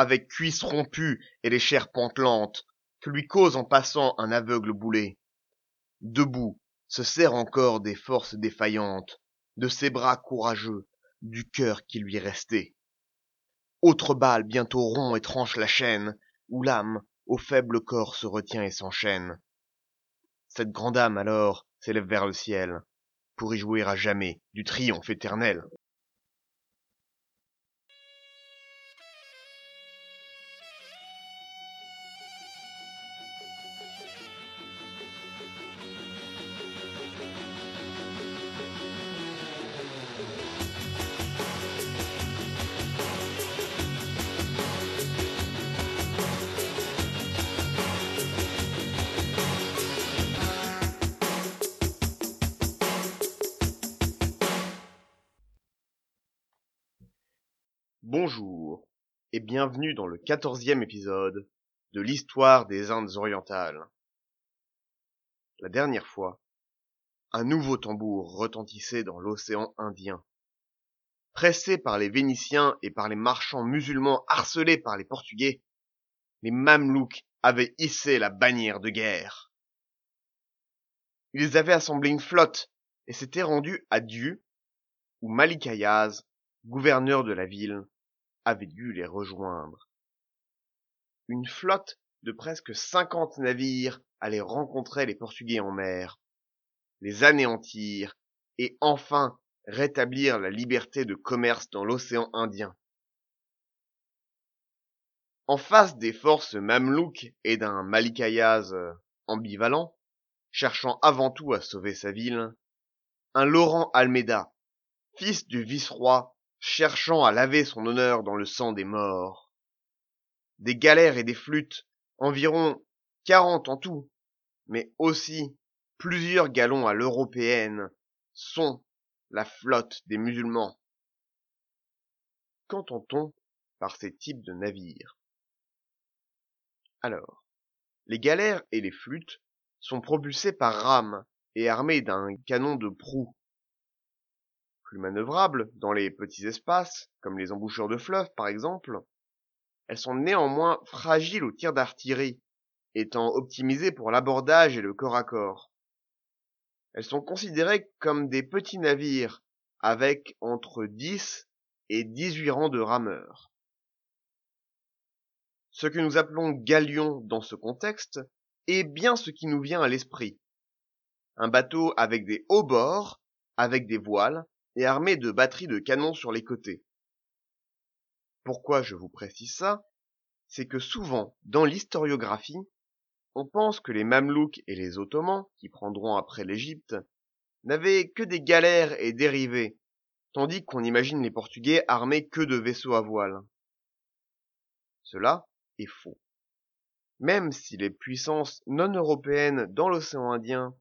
avec cuisses rompues et les chairs pantelantes, que lui cause en passant un aveugle boulet. Debout, se serre encore des forces défaillantes, de ses bras courageux, du cœur qui lui restait. Autre balle bientôt rompt et tranche la chaîne, où l'âme, au faible corps se retient et s'enchaîne. Cette grande âme alors s'élève vers le ciel, pour y jouir à jamais du triomphe éternel. Bienvenue dans le quatorzième épisode de l'histoire des Indes orientales. La dernière fois, un nouveau tambour retentissait dans l'océan Indien. Pressés par les Vénitiens et par les marchands musulmans harcelés par les Portugais, les Mamelouks avaient hissé la bannière de guerre. Ils avaient assemblé une flotte et s'étaient rendus à Dieu, où Malikayaz, gouverneur de la ville, avait dû les rejoindre. Une flotte de presque cinquante navires allait rencontrer les Portugais en mer, les anéantir et enfin rétablir la liberté de commerce dans l'océan Indien. En face des forces mamelouques et d'un Malikayaz ambivalent, cherchant avant tout à sauver sa ville, un Laurent Almeida, fils du vice-roi cherchant à laver son honneur dans le sang des morts. Des galères et des flûtes, environ quarante en tout, mais aussi plusieurs galons à l'européenne, sont la flotte des musulmans. Qu'entend-on par ces types de navires? Alors, les galères et les flûtes sont propulsés par rames et armés d'un canon de proue plus manœuvrables dans les petits espaces, comme les embouchures de fleuves par exemple, elles sont néanmoins fragiles au tir d'artillerie, étant optimisées pour l'abordage et le corps à corps. Elles sont considérées comme des petits navires, avec entre 10 et 18 rangs de rameurs. Ce que nous appelons galion dans ce contexte est bien ce qui nous vient à l'esprit. Un bateau avec des hauts bords, avec des voiles, et armé de batteries de canons sur les côtés. Pourquoi je vous précise ça? C'est que souvent, dans l'historiographie, on pense que les Mamelouks et les Ottomans, qui prendront après l'Égypte, n'avaient que des galères et dérivés, tandis qu'on imagine les Portugais armés que de vaisseaux à voile. Cela est faux. Même si les puissances non européennes dans l'océan Indien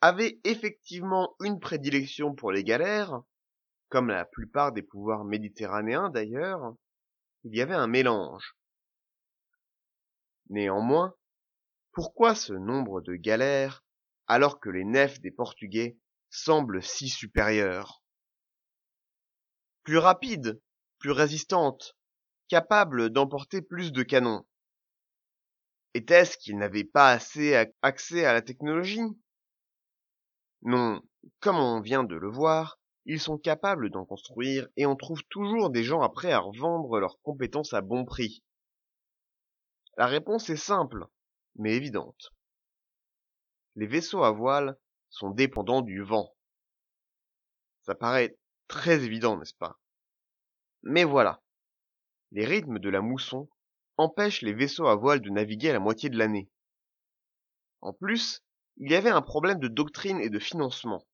avait effectivement une prédilection pour les galères, comme la plupart des pouvoirs méditerranéens d'ailleurs, il y avait un mélange. Néanmoins, pourquoi ce nombre de galères alors que les nefs des Portugais semblent si supérieures Plus rapides, plus résistantes, capables d'emporter plus de canons. Était-ce qu'ils n'avaient pas assez accès à la technologie? Non, comme on vient de le voir, ils sont capables d'en construire et on trouve toujours des gens après à revendre leurs compétences à bon prix. La réponse est simple, mais évidente. Les vaisseaux à voile sont dépendants du vent. Ça paraît très évident, n'est-ce pas? Mais voilà. Les rythmes de la mousson empêchent les vaisseaux à voile de naviguer la moitié de l'année. En plus, il y avait un problème de doctrine et de financement.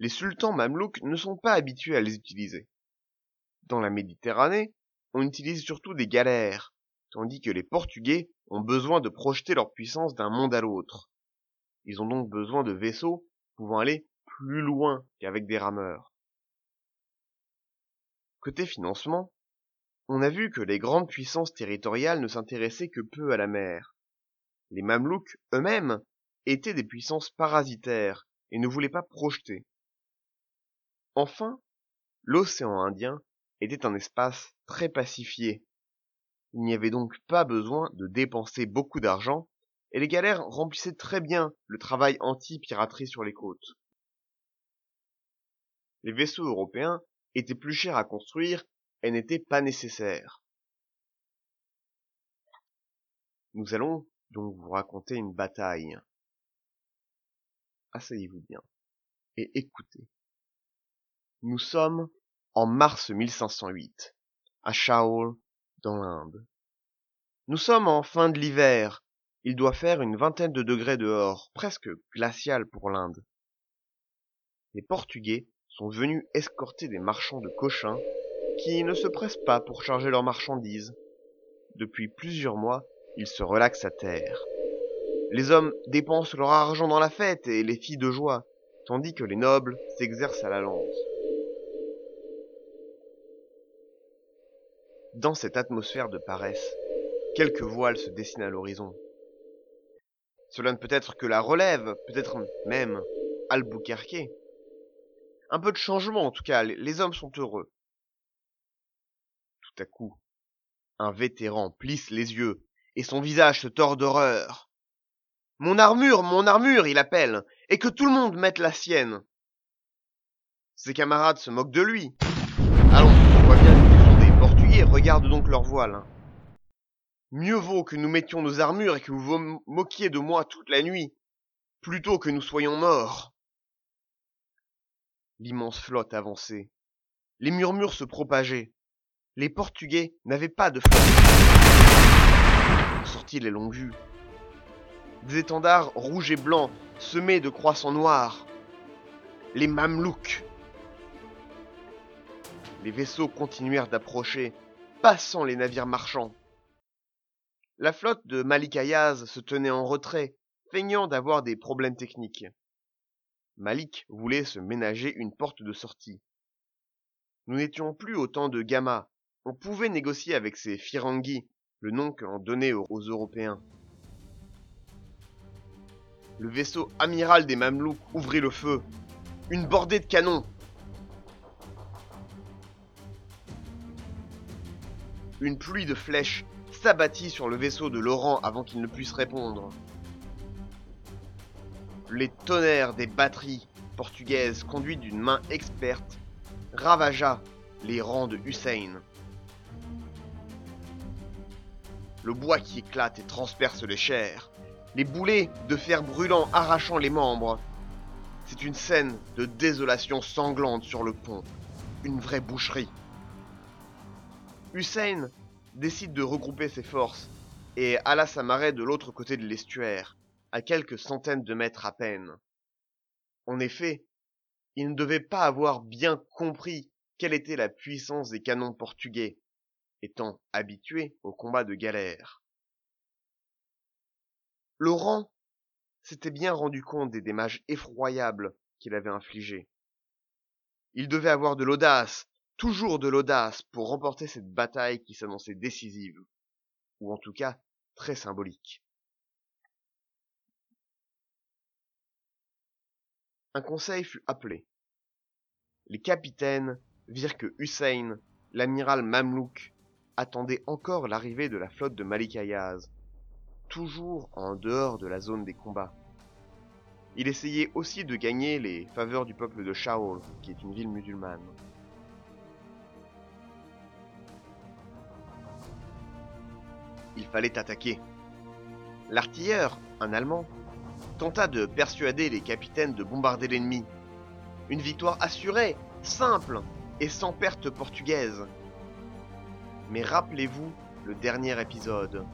Les sultans mamelouks ne sont pas habitués à les utiliser. Dans la Méditerranée, on utilise surtout des galères, tandis que les Portugais ont besoin de projeter leur puissance d'un monde à l'autre. Ils ont donc besoin de vaisseaux pouvant aller plus loin qu'avec des rameurs. Côté financement, on a vu que les grandes puissances territoriales ne s'intéressaient que peu à la mer. Les Mamelouks eux-mêmes étaient des puissances parasitaires et ne voulaient pas projeter. Enfin, l'océan Indien était un espace très pacifié. Il n'y avait donc pas besoin de dépenser beaucoup d'argent, et les galères remplissaient très bien le travail anti-piraterie sur les côtes. Les vaisseaux européens étaient plus chers à construire et n'étaient pas nécessaires. Nous allons donc vous raconter une bataille. Asseyez-vous bien et écoutez. Nous sommes en mars 1508, à Shaol, dans l'Inde. Nous sommes en fin de l'hiver. Il doit faire une vingtaine de degrés dehors, presque glacial pour l'Inde. Les Portugais sont venus escorter des marchands de Cochin qui ne se pressent pas pour charger leurs marchandises. Depuis plusieurs mois, ils se relaxent à terre. Les hommes dépensent leur argent dans la fête et les filles de joie, tandis que les nobles s'exercent à la lance. Dans cette atmosphère de paresse, quelques voiles se dessinent à l'horizon. Cela ne peut être que la relève, peut-être même Albuquerque. Un peu de changement en tout cas, les hommes sont heureux. Tout à coup, un vétéran plisse les yeux et son visage se tord d'horreur. Mon armure, mon armure, il appelle, et que tout le monde mette la sienne. Ses camarades se moquent de lui. Allons, on bien regarde donc leur voile. Mieux vaut que nous mettions nos armures et que vous vous moquiez de moi toute la nuit, plutôt que nous soyons morts. L'immense flotte avançait. Les murmures se propageaient. Les Portugais n'avaient pas de flotte. Sortis les longues vues. Des étendards rouges et blancs semés de croissants noirs. Les Mamelouks. Les vaisseaux continuèrent d'approcher, passant les navires marchands. La flotte de Ayaz se tenait en retrait, feignant d'avoir des problèmes techniques. Malik voulait se ménager une porte de sortie. Nous n'étions plus au temps de Gama. On pouvait négocier avec ces Firangi, le nom que l'on donnait aux Européens. Le vaisseau amiral des Mamelouks ouvrit le feu. Une bordée de canons, Une pluie de flèches s'abattit sur le vaisseau de Laurent avant qu'il ne puisse répondre. Les tonnerres des batteries portugaises conduites d'une main experte ravagea les rangs de Hussein. Le bois qui éclate et transperce les chairs, les boulets de fer brûlant arrachant les membres. C'est une scène de désolation sanglante sur le pont, une vraie boucherie. Hussein décide de regrouper ses forces et alla s'amarrer de l'autre côté de l'estuaire, à quelques centaines de mètres à peine. En effet, il ne devait pas avoir bien compris quelle était la puissance des canons portugais, étant habitué aux combats de galère. Laurent s'était bien rendu compte des dommages effroyables qu'il avait infligés. Il devait avoir de l'audace toujours de l'audace pour remporter cette bataille qui s'annonçait décisive, ou en tout cas très symbolique. Un conseil fut appelé. Les capitaines virent que Hussein, l'amiral Mamlouk, attendait encore l'arrivée de la flotte de Malik Ayaz, toujours en dehors de la zone des combats. Il essayait aussi de gagner les faveurs du peuple de Shaol, qui est une ville musulmane. il fallait attaquer. L'artilleur, un Allemand, tenta de persuader les capitaines de bombarder l'ennemi. Une victoire assurée, simple et sans perte portugaise. Mais rappelez-vous le dernier épisode.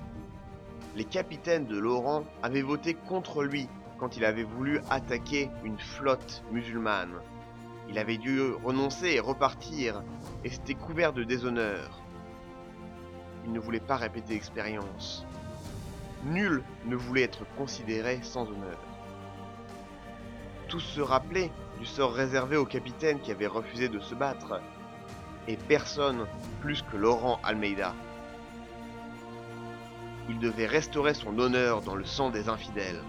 Les capitaines de Laurent avaient voté contre lui quand il avait voulu attaquer une flotte musulmane. Il avait dû renoncer et repartir, et c'était couvert de déshonneur. Il ne voulait pas répéter l'expérience. Nul ne voulait être considéré sans honneur. Tous se rappelaient du sort réservé au capitaine qui avait refusé de se battre, et personne plus que Laurent Almeida. Il devait restaurer son honneur dans le sang des infidèles.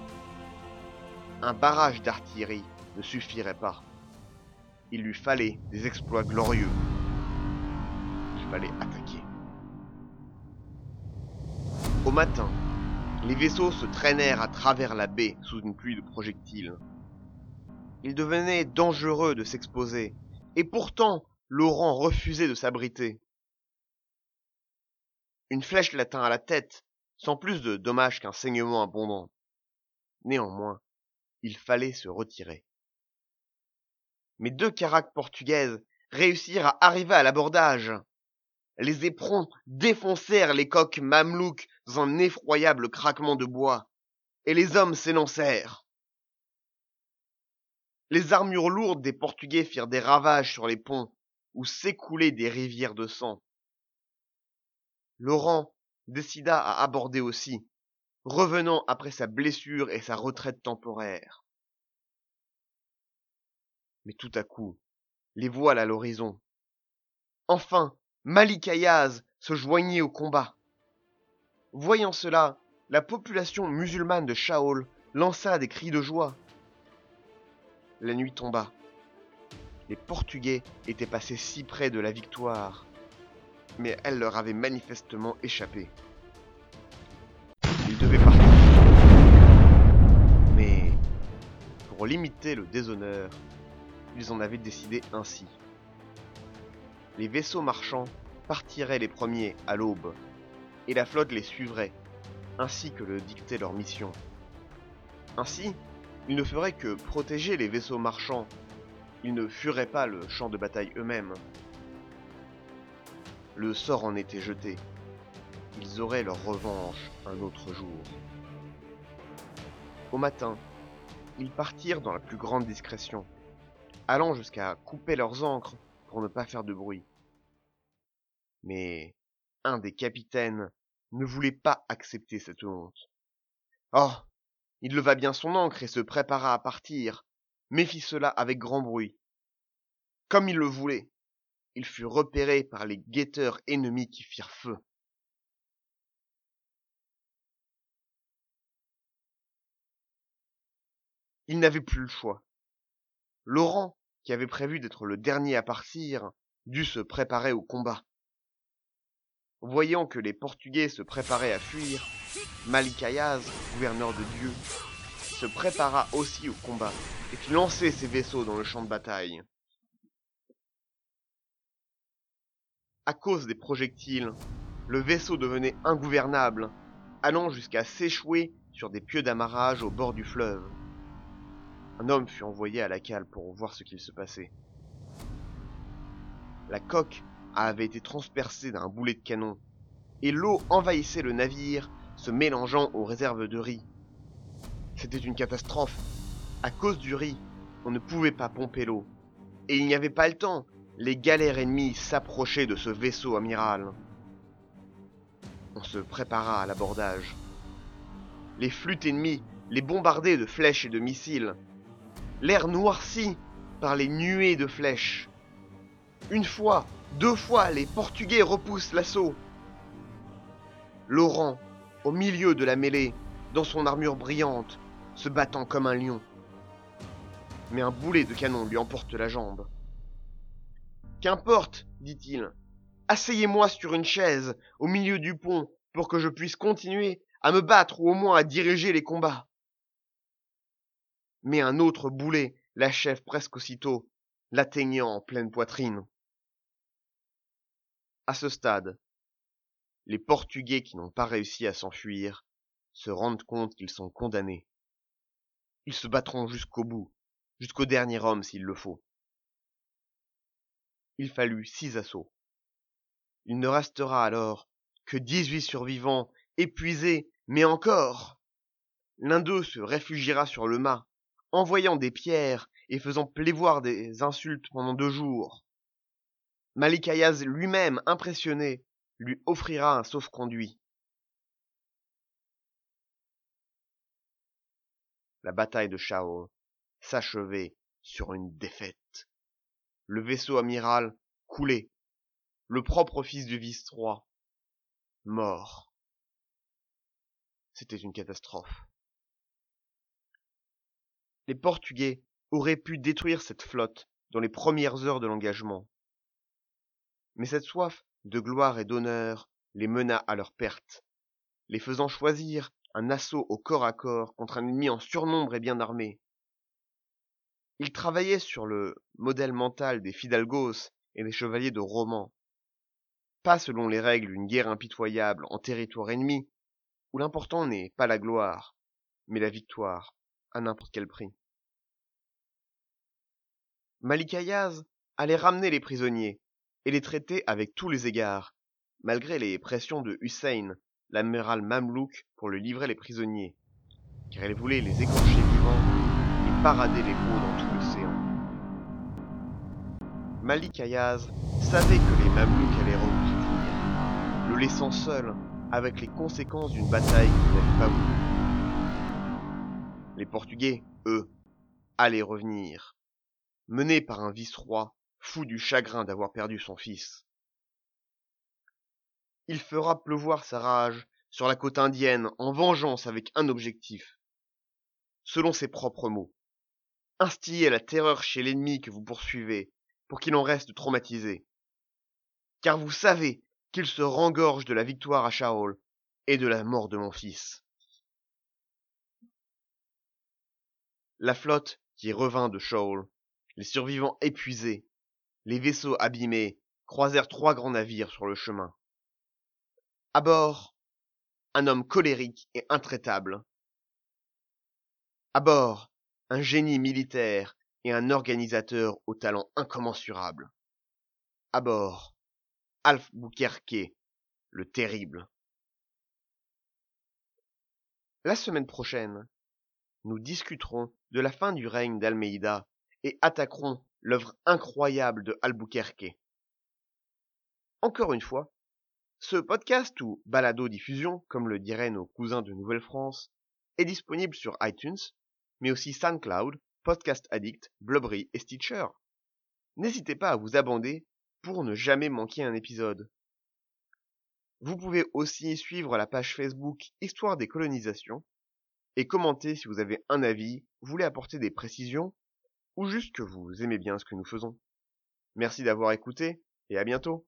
Un barrage d'artillerie ne suffirait pas. Il lui fallait des exploits glorieux. Il fallait attaquer. Au matin, les vaisseaux se traînèrent à travers la baie sous une pluie de projectiles. Il devenait dangereux de s'exposer, et pourtant Laurent refusait de s'abriter. Une flèche l'atteint à la tête, sans plus de dommages qu'un saignement abondant. Néanmoins, il fallait se retirer. Mais deux caracs portugaises réussirent à arriver à l'abordage. Les éperons défoncèrent les coques mamelouques dans un effroyable craquement de bois, et les hommes s'élancèrent. Les armures lourdes des Portugais firent des ravages sur les ponts, où s'écoulaient des rivières de sang. Laurent décida à aborder aussi, revenant après sa blessure et sa retraite temporaire. Mais tout à coup, les voiles à l'horizon. Enfin, Malik Ayaz se joignit au combat. Voyant cela, la population musulmane de Shaol lança des cris de joie. La nuit tomba. Les Portugais étaient passés si près de la victoire, mais elle leur avait manifestement échappé. Ils devaient partir. Mais, pour limiter le déshonneur, ils en avaient décidé ainsi. Les vaisseaux marchands partiraient les premiers à l'aube, et la flotte les suivrait, ainsi que le dictait leur mission. Ainsi, ils ne feraient que protéger les vaisseaux marchands, ils ne fuiraient pas le champ de bataille eux-mêmes. Le sort en était jeté. Ils auraient leur revanche un autre jour. Au matin, ils partirent dans la plus grande discrétion, allant jusqu'à couper leurs ancres pour ne pas faire de bruit. Mais un des capitaines ne voulait pas accepter cette honte. Oh Il leva bien son ancre et se prépara à partir, mais fit cela avec grand bruit. Comme il le voulait, il fut repéré par les guetteurs ennemis qui firent feu. Il n'avait plus le choix. Laurent, qui avait prévu d'être le dernier à partir, dut se préparer au combat. Voyant que les Portugais se préparaient à fuir, Malikayaz, gouverneur de Dieu, se prépara aussi au combat et fit lancer ses vaisseaux dans le champ de bataille. À cause des projectiles, le vaisseau devenait ingouvernable, allant jusqu'à s'échouer sur des pieux d'amarrage au bord du fleuve. Un homme fut envoyé à la cale pour voir ce qu'il se passait. La coque avait été transpercée d'un boulet de canon, et l'eau envahissait le navire, se mélangeant aux réserves de riz. C'était une catastrophe. À cause du riz, on ne pouvait pas pomper l'eau. Et il n'y avait pas le temps. Les galères ennemies s'approchaient de ce vaisseau amiral. On se prépara à l'abordage. Les flûtes ennemies les bombardaient de flèches et de missiles l'air noirci par les nuées de flèches. Une fois, deux fois, les Portugais repoussent l'assaut. Laurent, au milieu de la mêlée, dans son armure brillante, se battant comme un lion. Mais un boulet de canon lui emporte la jambe. Qu'importe, dit-il. Asseyez-moi sur une chaise au milieu du pont pour que je puisse continuer à me battre ou au moins à diriger les combats mais un autre boulet l'achève presque aussitôt, l'atteignant en pleine poitrine. À ce stade, les Portugais qui n'ont pas réussi à s'enfuir se rendent compte qu'ils sont condamnés. Ils se battront jusqu'au bout, jusqu'au dernier homme s'il le faut. Il fallut six assauts. Il ne restera alors que dix-huit survivants, épuisés, mais encore. L'un d'eux se réfugiera sur le mât, envoyant des pierres et faisant plaivoir des insultes pendant deux jours. Malikayaz lui-même, impressionné, lui offrira un sauf-conduit. La bataille de Shao s'achevait sur une défaite. Le vaisseau amiral coulait, le propre fils du vice-roi mort. C'était une catastrophe les Portugais auraient pu détruire cette flotte dans les premières heures de l'engagement. Mais cette soif de gloire et d'honneur les mena à leur perte. les faisant choisir un assaut au corps à corps contre un ennemi en surnombre et bien armé. Il travaillait sur le modèle mental des fidalgos et des chevaliers de roman, pas selon les règles d'une guerre impitoyable en territoire ennemi, où l'important n'est pas la gloire, mais la victoire, à n'importe quel prix. Malikayaz allait ramener les prisonniers et les traiter avec tous les égards, malgré les pressions de Hussein, l'amiral Mamelouk, pour lui livrer les prisonniers, car il voulait les écorcher vivants et parader les peaux dans tout. Malik Ayaz savait que les Mamelouks allaient repartir, le laissant seul avec les conséquences d'une bataille qu'il n'avait pas voulu. Les Portugais, eux, allaient revenir, menés par un vice-roi fou du chagrin d'avoir perdu son fils. Il fera pleuvoir sa rage sur la côte indienne en vengeance avec un objectif. Selon ses propres mots, instiller la terreur chez l'ennemi que vous poursuivez pour qu'il en reste traumatisé. Car vous savez qu'il se rengorge de la victoire à Shaol et de la mort de mon fils. La flotte qui revint de Shaol, les survivants épuisés, les vaisseaux abîmés, croisèrent trois grands navires sur le chemin. À bord, un homme colérique et intraitable. À bord, un génie militaire et un organisateur au talent incommensurable. À bord, Albuquerque, le terrible. La semaine prochaine, nous discuterons de la fin du règne d'Almeida et attaquerons l'œuvre incroyable de Albuquerque. Encore une fois, ce podcast ou balado diffusion, comme le diraient nos cousins de Nouvelle-France, est disponible sur iTunes, mais aussi SoundCloud, Podcast Addict, Blubbery et Stitcher. N'hésitez pas à vous abonner pour ne jamais manquer un épisode. Vous pouvez aussi suivre la page Facebook Histoire des colonisations et commenter si vous avez un avis, voulez apporter des précisions ou juste que vous aimez bien ce que nous faisons. Merci d'avoir écouté et à bientôt.